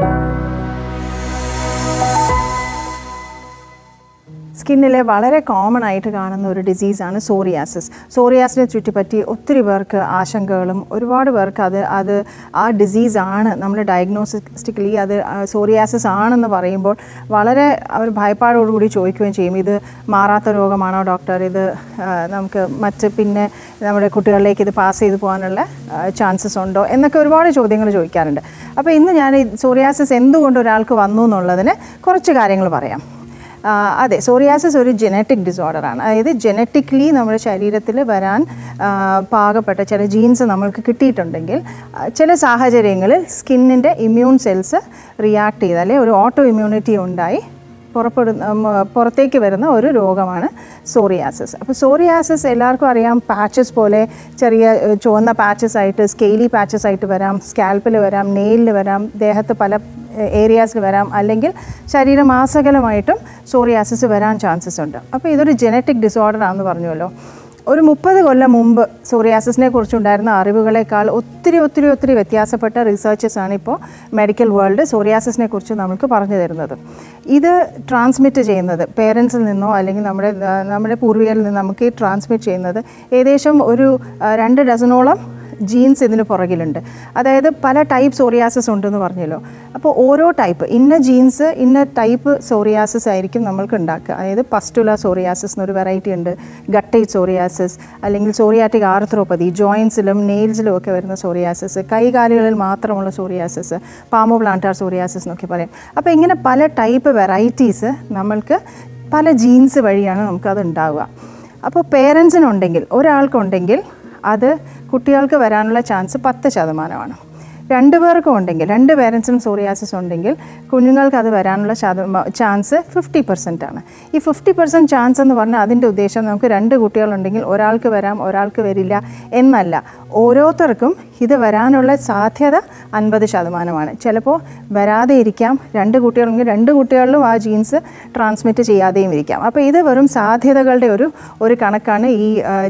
thank you. സ്കിന്നിലെ വളരെ common ആയിട്ട് കാണുന്ന ഒരു ഡിസീസാണ് സോറിയാസിസ് സോറിയാസിനെ ചുറ്റിപ്പറ്റി ഒത്തിരി പേർക്ക് ആശങ്കകളും ഒരുപാട് പേർക്ക് അത് അത് ആ ഡിസീസാണ് നമ്മൾ ഡയഗ്നോസ്റ്റിക്കലി അത് സോറിയാസിസ് ആണെന്ന് പറയുമ്പോൾ വളരെ അവർ ഭയപ്പാടോടുകൂടി ചോദിക്കുകയും ചെയ്യും. ഇത് മാറാത്ത രോഗമാണോ ഡോക്ടർ ഇത് നമുക്ക് മറ്റ് പിന്നെ നമ്മുടെ കുട്ടികളിലേക്ക് ഇത് പാസ് ചെയ്തു പോകാനുള്ള ചാൻസസ് ഉണ്ടോ എന്നൊക്കെ ഒരുപാട് ചോദ്യങ്ങൾ ചോദിക്കാറുണ്ട്. അപ്പോൾ ഇന്ന് ഞാൻ സോറിയാസിസ് എന്തുകൊണ്ട് ഒരാൾക്ക് വന്നു എന്നുള്ളതിന് കുറച്ച് കാര്യങ്ങൾ പറയാം. അതെ സോറിയാസിസ് ഒരു ജനറ്റിക് ഡിസോർഡറാണ് അതായത് ജനറ്റിക്കലി നമ്മുടെ ശരീരത്തിൽ വരാൻ പാകപ്പെട്ട ചില ജീൻസ് നമ്മൾക്ക് കിട്ടിയിട്ടുണ്ടെങ്കിൽ ചില സാഹചര്യങ്ങളിൽ സ്കിന്നിന്റെ ഇമ്മ്യൂൺ സെൽസ് റിയാക്ട് ചെയ്ത് അല്ലെങ്കിൽ ഒരു ഓട്ടോ ഇമ്മ്യൂണിറ്റി ഉണ്ടായി പുറപ്പെടുന്ന പുറത്തേക്ക് വരുന്ന ഒരു രോഗമാണ് സോറിയാസിസ്. അപ്പോൾ സോറിയാസിസ് എല്ലാവർക്കും അറിയാം പാച്ചസ് പോലെ ചെറിയ ചുവന്ന പാച്ചസ് ആയിട്ട് സ്കെയിലി പാച്ചസ് ആയിട്ട് വരാം സ്കാൽപ്പിൽ വരാം നെയിലിൽ വരാം ദേഹത്ത് പല ഏരിയാസിൽ വരാം അല്ലെങ്കിൽ ശരീരമാസകലമായിട്ടും സോറിയാസിസ് വരാൻ ചാൻസസ് ഉണ്ട്. അപ്പോൾ ഇതൊരു ജനറ്റിക് ഡിസോർഡർ ആണെന്ന് പറഞ്ഞുവല്ലോ. ഒരു മുപ്പത് കൊല്ലം മുമ്പ് സോറിയാസിസിനെ കുറിച്ചുണ്ടായിരുന്ന അറിവുകളെക്കാൾ ഒത്തിരി ഒത്തിരി ഒത്തിരി വ്യത്യാസപ്പെട്ട റിസർച്ചസാണ് ഇപ്പോൾ മെഡിക്കൽ വേൾഡ് സോറിയാസിസിനെ കുറിച്ച് നമുക്ക് പറഞ്ഞു തരുന്നത്. ഇത് ട്രാൻസ്മിറ്റ് ചെയ്യുന്നത് പേരൻസിൽ നിന്നോ അല്ലെങ്കിൽ നമ്മുടെ നമ്മുടെ പൂർവികരിൽ നിന്ന് നമുക്ക് ട്രാൻസ്മിറ്റ് ചെയ്യുന്നത് ഏകദേശം ഒരു രണ്ട് ഡസനോളം ജീൻസ് ഇതിന് പുറകിലുണ്ട്. അതായത് പല ടൈപ്പ് സോറിയാസിസ് ഉണ്ടെന്ന് പറഞ്ഞല്ലോ. അപ്പോൾ ഓരോ ടൈപ്പ് ഇന്ന ജീൻസ് ഇന്ന ടൈപ്പ് സോറിയാസിസ് ആയിരിക്കും നമ്മൾക്ക് ഉണ്ടാക്കുക. അതായത് പസ്റ്റുല സോറിയാസിസ് എന്നൊരു വെറൈറ്റി ഉണ്ട്. ഗട്ടൈ സോറിയാസിസ് അല്ലെങ്കിൽ സോറിയാറ്റിക് ആർത്രോപ്പതി ജോയിൻസിലും നെയിൽസിലും ഒക്കെ വരുന്ന സോറിയാസിസ് കൈകാലുകളിൽ മാത്രമുള്ള സോറിയാസിസ് പാമോ പ്ലാന്റാർ സോറിയാസിസ് എന്നൊക്കെ പറയും. അപ്പോൾ ഇങ്ങനെ പല ടൈപ്പ് വെറൈറ്റീസ് നമ്മൾക്ക് പല ജീൻസ് വഴിയാണ് നമുക്കത് ഉണ്ടാവുക. അപ്പോൾ പേരൻസിനുണ്ടെങ്കിൽ ഒരാൾക്കുണ്ടെങ്കിൽ അത് കുട്ടികൾക്ക് വരാനുള്ള ചാൻസ് പത്ത് ശതമാനമാണ്. രണ്ട് പേർക്കും ഉണ്ടെങ്കിൽ രണ്ട് പേരൻസിനും സോറിയാസിസ് ഉണ്ടെങ്കിൽ കുഞ്ഞുങ്ങൾക്ക് അത് വരാനുള്ള ചാൻസ് ഫിഫ്റ്റി പെർസെന്റ് ആണ്. ഈ ഫിഫ്റ്റി പെർസെന്റ് ചാൻസ് എന്ന് പറഞ്ഞാൽ അതിന്റെ ഉദ്ദേശം നമുക്ക് രണ്ട് കുട്ടികളുണ്ടെങ്കിൽ ഒരാൾക്ക് വരാം ഒരാൾക്ക് വരില്ല എന്നല്ല. ഓരോരുത്തർക്കും ഇത് വരാനുള്ള സാധ്യത അൻപത് ശതമാനമാണ്. ചിലപ്പോൾ വരാതെ ഇരിക്കാം രണ്ട് കുട്ടികളുണ്ടെങ്കിൽ രണ്ട് കുട്ടികളിലും ആ ജീൻസ് ട്രാൻസ്മിറ്റ് ചെയ്യാതെയും ഇരിക്കാം. അപ്പോൾ ഇത് വെറും സാധ്യതകളുടെ ഒരു ഒരു കണക്കാണ് ഈ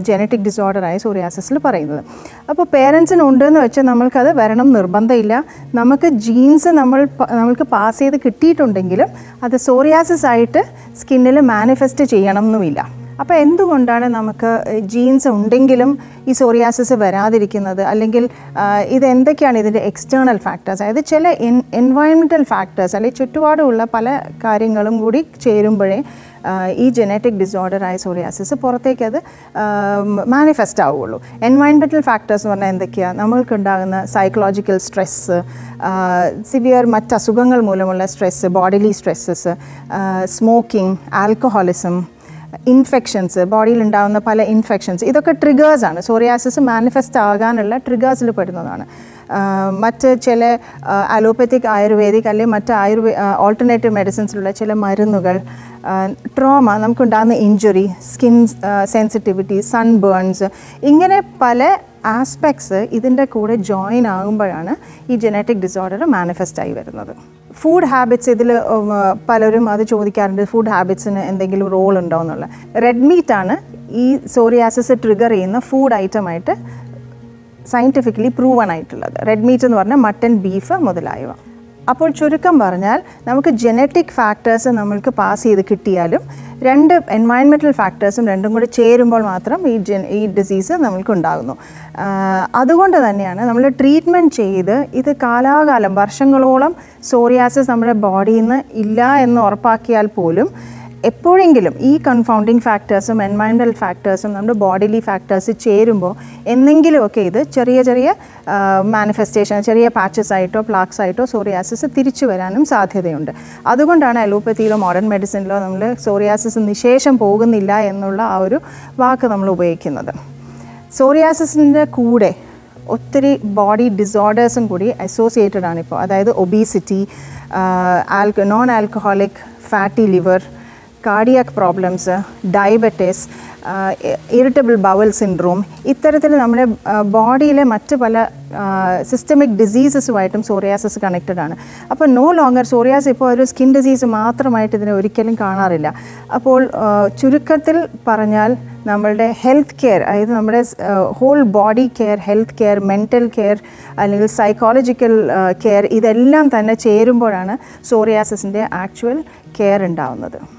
ജനറ്റിക് ഡിസോർഡറായ സോറിയാസിസിൽ പറയുന്നത്. അപ്പോൾ പേരൻസിന് ഉണ്ടെന്ന് വെച്ച് നമ്മൾക്കത് വരണം നിർബന്ധമില്ല. നമുക്ക് ജീൻസ് നമ്മൾ നമ്മൾക്ക് പാസ് ചെയ്ത് കിട്ടിയിട്ടുണ്ടെങ്കിലും അത് സോറിയാസിസ് ആയിട്ട് സ്കിന്നിൽ മാനിഫെസ്റ്റ് ചെയ്യണം എന്നുമില്ല അപ്പോൾ എന്തുകൊണ്ടാണ് നമുക്ക് ജീൻസ് ഉണ്ടെങ്കിലും ഈ സോറിയാസിസ് വരാതിരിക്കുന്നത്? അല്ലെങ്കിൽ ഇത് എന്തൊക്കെയാണ് ഇതിന്റെ എക്സ്റ്റേണൽ ഫാക്ടേഴ്സ് അതായത് ചില എൻ എൻവയൺമെന്റൽ ഫാക്ടേഴ്സ് അല്ലെങ്കിൽ ചുറ്റുപാടുമുള്ള പല കാര്യങ്ങളും കൂടി ചേരുമ്പോഴേ ഈ ജനറ്റിക് ഡിസോർഡറായ സോറിയാസിസ് പുറത്തേക്ക് അത് മാനിഫെസ്റ്റ് ആവുകയുള്ളൂ എൻവയൺമെന്റൽ ഫാക്ടേഴ്സ് എന്ന് പറഞ്ഞാൽ എന്തൊക്കെയാണ് നമ്മൾക്കുണ്ടാകുന്ന സൈക്കോളജിക്കൽ സ്ട്രെസ്സ് സിവിയർ മറ്റ് അസുഖങ്ങൾ മൂലമുള്ള stress bodily stresses smoking alcoholism infections ബോഡിയിൽ ഉണ്ടാകുന്ന പല ഇൻഫെക്ഷൻസ് ഇതൊക്കെ ട്രിഗേഴ്സാണ് സോറിയാസിസ് മാനിഫെസ്റ്റ് ആകാനുള്ള ട്രിഗേഴ്സിൽ പെടുന്നതാണ്. മറ്റ് ചില അലോപ്പത്തിക് ആയുർവേദിക് അല്ലെങ്കിൽ മറ്റ് ആയുർവേ ഓൾട്ടർനേറ്റീവ് മെഡിസിൻസിലുള്ള ചില മരുന്നുകൾ ട്രോമ നമുക്കുണ്ടാകുന്ന ഇഞ്ചുറി സ്കിൻ സെൻസിറ്റിവിറ്റി സൺബേൺസ് ഇങ്ങനെ പല ആസ്പെക്ട്സ് ഇതിന്റെ കൂടെ ജോയിൻ ആകുമ്പോഴാണ് ഈ ജനറ്റിക് ഡിസോർഡർ മാനിഫെസ്റ്റ് ആയി വരുന്നത്. ഫുഡ് ഹാബിറ്റ്സ് ഇതിൽ പലരും അത് ചോദിക്കാറുണ്ട് ഫുഡ് ഹാബിറ്റ്സിന് എന്തെങ്കിലും റോൾ ഉണ്ടോ എന്നുള്ളത്. റെഡ് മീറ്റ് ആണ് ഈ സോറിയാസിസ് ട്രിഗർ ചെയ്യുന്ന ഫുഡ് ഐറ്റമായിട്ട് സയന്റിഫിക്കലി പ്രൂവൺ ആയിട്ടുള്ളത്. റെഡ് മീറ്റ് എന്ന് പറഞ്ഞാൽ മട്ടൻ ബീഫ് മുതലായവ. അപ്പോൾ ചുരുക്കം പറഞ്ഞാൽ നമുക്ക് ജനറ്റിക് ഫാക്ടേഴ്സ് നമ്മൾക്ക് പാസ് ചെയ്ത് കിട്ടിയാലും രണ്ട് എൻവയൺമെന്റൽ ഫാക്ടേഴ്സും രണ്ടും കൂടി ചേരുമ്പോൾ മാത്രം ഈ ജൻ ഈ ഡിസീസ് നമ്മൾക്ക് ഉണ്ടാകുന്നു. അതുകൊണ്ട് തന്നെയാണ് നമ്മൾ ട്രീറ്റ്മെന്റ് ചെയ്ത് ഇത് കാലാകാലം വർഷങ്ങളോളം സോറിയാസിസ് നമ്മുടെ ബോഡിയിൽ നിന്ന് ഇല്ല എന്ന് ഉറപ്പാക്കിയാൽ പോലും എപ്പോഴെങ്കിലും ഈ കൺഫൗണ്ടിങ് ഫാക്ടേഴ്സും എൻവയൺമെന്റൽ ഫാക്ടേഴ്സും നമ്മുടെ ബോഡിലി ഫാക്ടേഴ്സ് ചേരുമ്പോൾ എന്തെങ്കിലുമൊക്കെ ഇത് ചെറിയ ചെറിയ മാനിഫെസ്റ്റേഷൻ ചെറിയ പാച്ചസ് ആയിട്ടോ പ്ലാക്സ് ആയിട്ടോ സോറിയാസിസ് തിരിച്ചു വരാനും സാധ്യതയുണ്ട്. അതുകൊണ്ടാണ് അലോപ്പത്തിയിലോ മോഡേൺ മെഡിസിനിലോ നമ്മൾ സോറിയാസിസ് നിശേഷം പോകുന്നില്ല എന്നുള്ള ആ ഒരു വാക്ക് നമ്മൾ ഉപയോഗിക്കുന്നത്. സോറിയാസിസിന്റെ കൂടെ ഒത്തിരി ബോഡി ഡിസോർഡേഴ്സും കൂടി അസോസിയേറ്റഡ് ആണിപ്പോൾ അതായത് obesity alco non alcoholic fatty liver cardiac problems diabetes irritable bowel syndrome ഇത്തരത്തിൽ നമ്മുടെ ബോഡിയിലെ മറ്റ് പല സിസ്റ്റമിക് ഡിസീസസുമായിട്ടും സോറിയാസിസ് കണക്റ്റഡ് ആണ്. അപ്പോൾ നോ ലോങ്ങർ സോറിയാസ് ഇപ്പോൾ ഒരു സ്കിൻ ഡിസീസ് മാത്രമായിട്ട് ഇതിനെ ഒരിക്കലും കാണാറില്ല. അപ്പോൾ ചുരുക്കത്തിൽ പറഞ്ഞാൽ നമ്മളുടെ ഹെൽത്ത് കെയർ അതായത് നമ്മുടെ whole body care health care mental care അല്ലെങ്കിൽ സൈക്കോളജിക്കൽ കെയർ ഇതെല്ലാം തന്നെ ചേരുമ്പോഴാണ് സോറിയാസിന്റെ ആക്ച്വൽ കെയർ ഉണ്ടാവുന്നത്.